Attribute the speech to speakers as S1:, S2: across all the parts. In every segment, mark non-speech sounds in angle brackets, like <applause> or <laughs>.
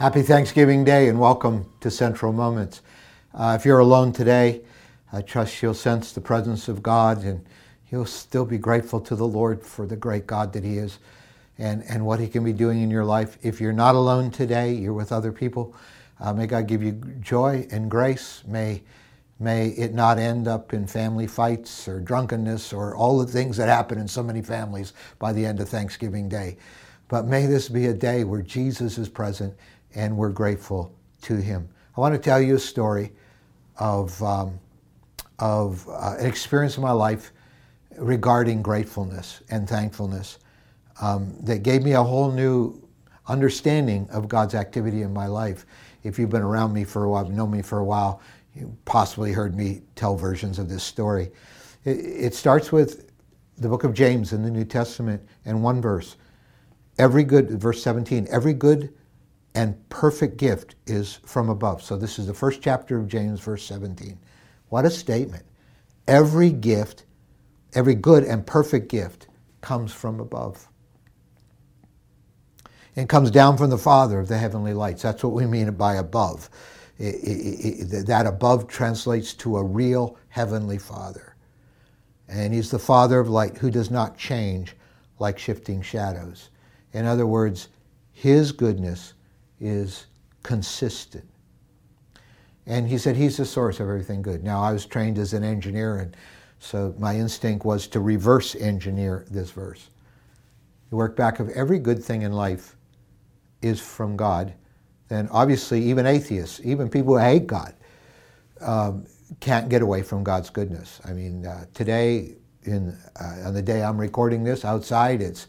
S1: Happy Thanksgiving Day and welcome to Central Moments. Uh, if you're alone today, I trust you'll sense the presence of God and you'll still be grateful to the Lord for the great God that He is and, and what He can be doing in your life. If you're not alone today, you're with other people, uh, may God give you joy and grace. May, may it not end up in family fights or drunkenness or all the things that happen in so many families by the end of Thanksgiving Day. But may this be a day where Jesus is present and we're grateful to him. I want to tell you a story of, um, of uh, an experience in my life regarding gratefulness and thankfulness um, that gave me a whole new understanding of God's activity in my life. If you've been around me for a while, known me for a while, you possibly heard me tell versions of this story. It, it starts with the book of James in the New Testament and one verse. Every good, verse 17, every good and perfect gift is from above. So this is the first chapter of James, verse 17. What a statement. Every gift, every good and perfect gift comes from above. And comes down from the Father of the heavenly lights. That's what we mean by above. It, it, it, that above translates to a real heavenly Father. And He's the Father of light who does not change like shifting shadows. In other words, His goodness is consistent. And he said he's the source of everything good. Now, I was trained as an engineer, and so my instinct was to reverse engineer this verse. You work back of every good thing in life is from God. Then obviously, even atheists, even people who hate God, um, can't get away from God's goodness. I mean, uh, today, in, uh, on the day I'm recording this, outside it's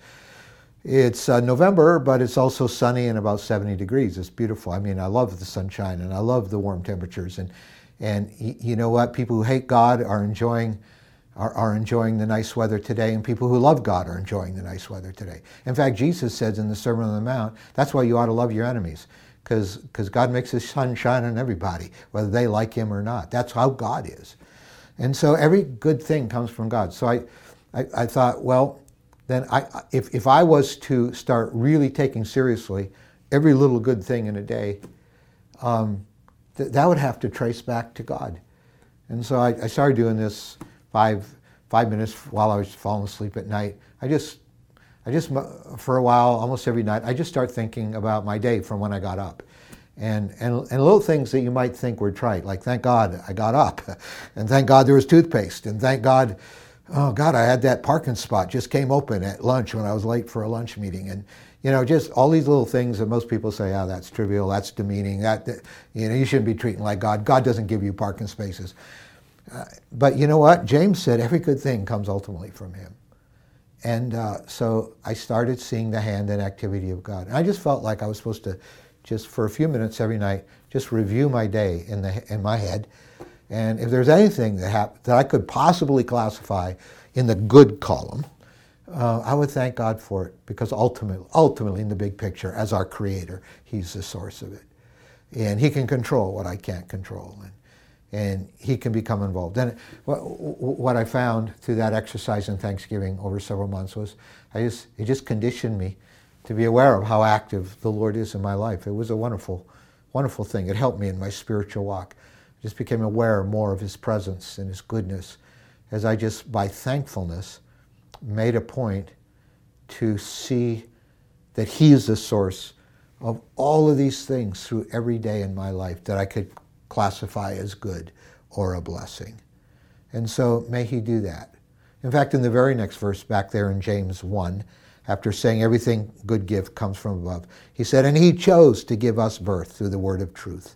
S1: it's uh, November, but it's also sunny and about 70 degrees. It's beautiful. I mean, I love the sunshine and I love the warm temperatures. And, and you know what? People who hate God are enjoying, are, are enjoying the nice weather today, and people who love God are enjoying the nice weather today. In fact, Jesus says in the Sermon on the Mount, that's why you ought to love your enemies, because God makes his sun shine on everybody, whether they like him or not. That's how God is. And so every good thing comes from God. So I, I, I thought, well, then I, if, if I was to start really taking seriously every little good thing in a day, um, th- that would have to trace back to God. And so I, I, started doing this five, five minutes while I was falling asleep at night. I just, I just, for a while, almost every night, I just start thinking about my day from when I got up. And, and, and little things that you might think were trite, like thank God I got up, <laughs> and thank God there was toothpaste, and thank God oh God, I had that parking spot just came open at lunch when I was late for a lunch meeting. And, you know, just all these little things that most people say, oh, that's trivial, that's demeaning, that, you know, you shouldn't be treating like God. God doesn't give you parking spaces. Uh, but you know what? James said every good thing comes ultimately from him. And uh, so I started seeing the hand and activity of God. And I just felt like I was supposed to just for a few minutes every night, just review my day in, the, in my head and if there's anything that, hap- that I could possibly classify in the good column, uh, I would thank God for it because ultimately, ultimately, in the big picture, as our creator, He's the source of it. And He can control what I can't control. And, and He can become involved. And what, I found through that exercise in Thanksgiving over several months was I just, it just conditioned me to be aware of how active the Lord is in my life. It was a wonderful, wonderful thing. It helped me in my spiritual walk just became aware more of his presence and his goodness as I just, by thankfulness, made a point to see that he is the source of all of these things through every day in my life that I could classify as good or a blessing. And so may he do that. In fact, in the very next verse back there in James 1, after saying everything good gift comes from above, he said, And he chose to give us birth through the word of truth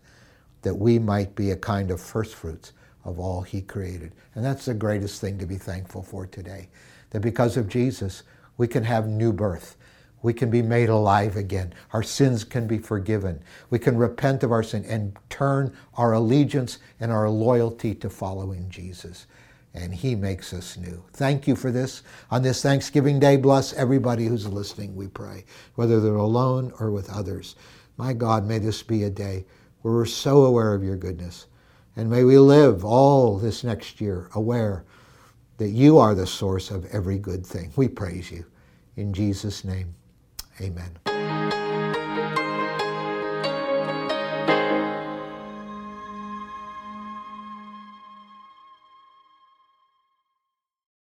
S1: that we might be a kind of first fruits of all he created. And that's the greatest thing to be thankful for today. That because of Jesus, we can have new birth. We can be made alive again. Our sins can be forgiven. We can repent of our sin and turn our allegiance and our loyalty to following Jesus. And he makes us new. Thank you for this. On this Thanksgiving Day, bless everybody who's listening, we pray, whether they're alone or with others. My God, may this be a day where we're so aware of your goodness. And may we live all this next year aware that you are the source of every good thing. We praise you. In Jesus' name, amen.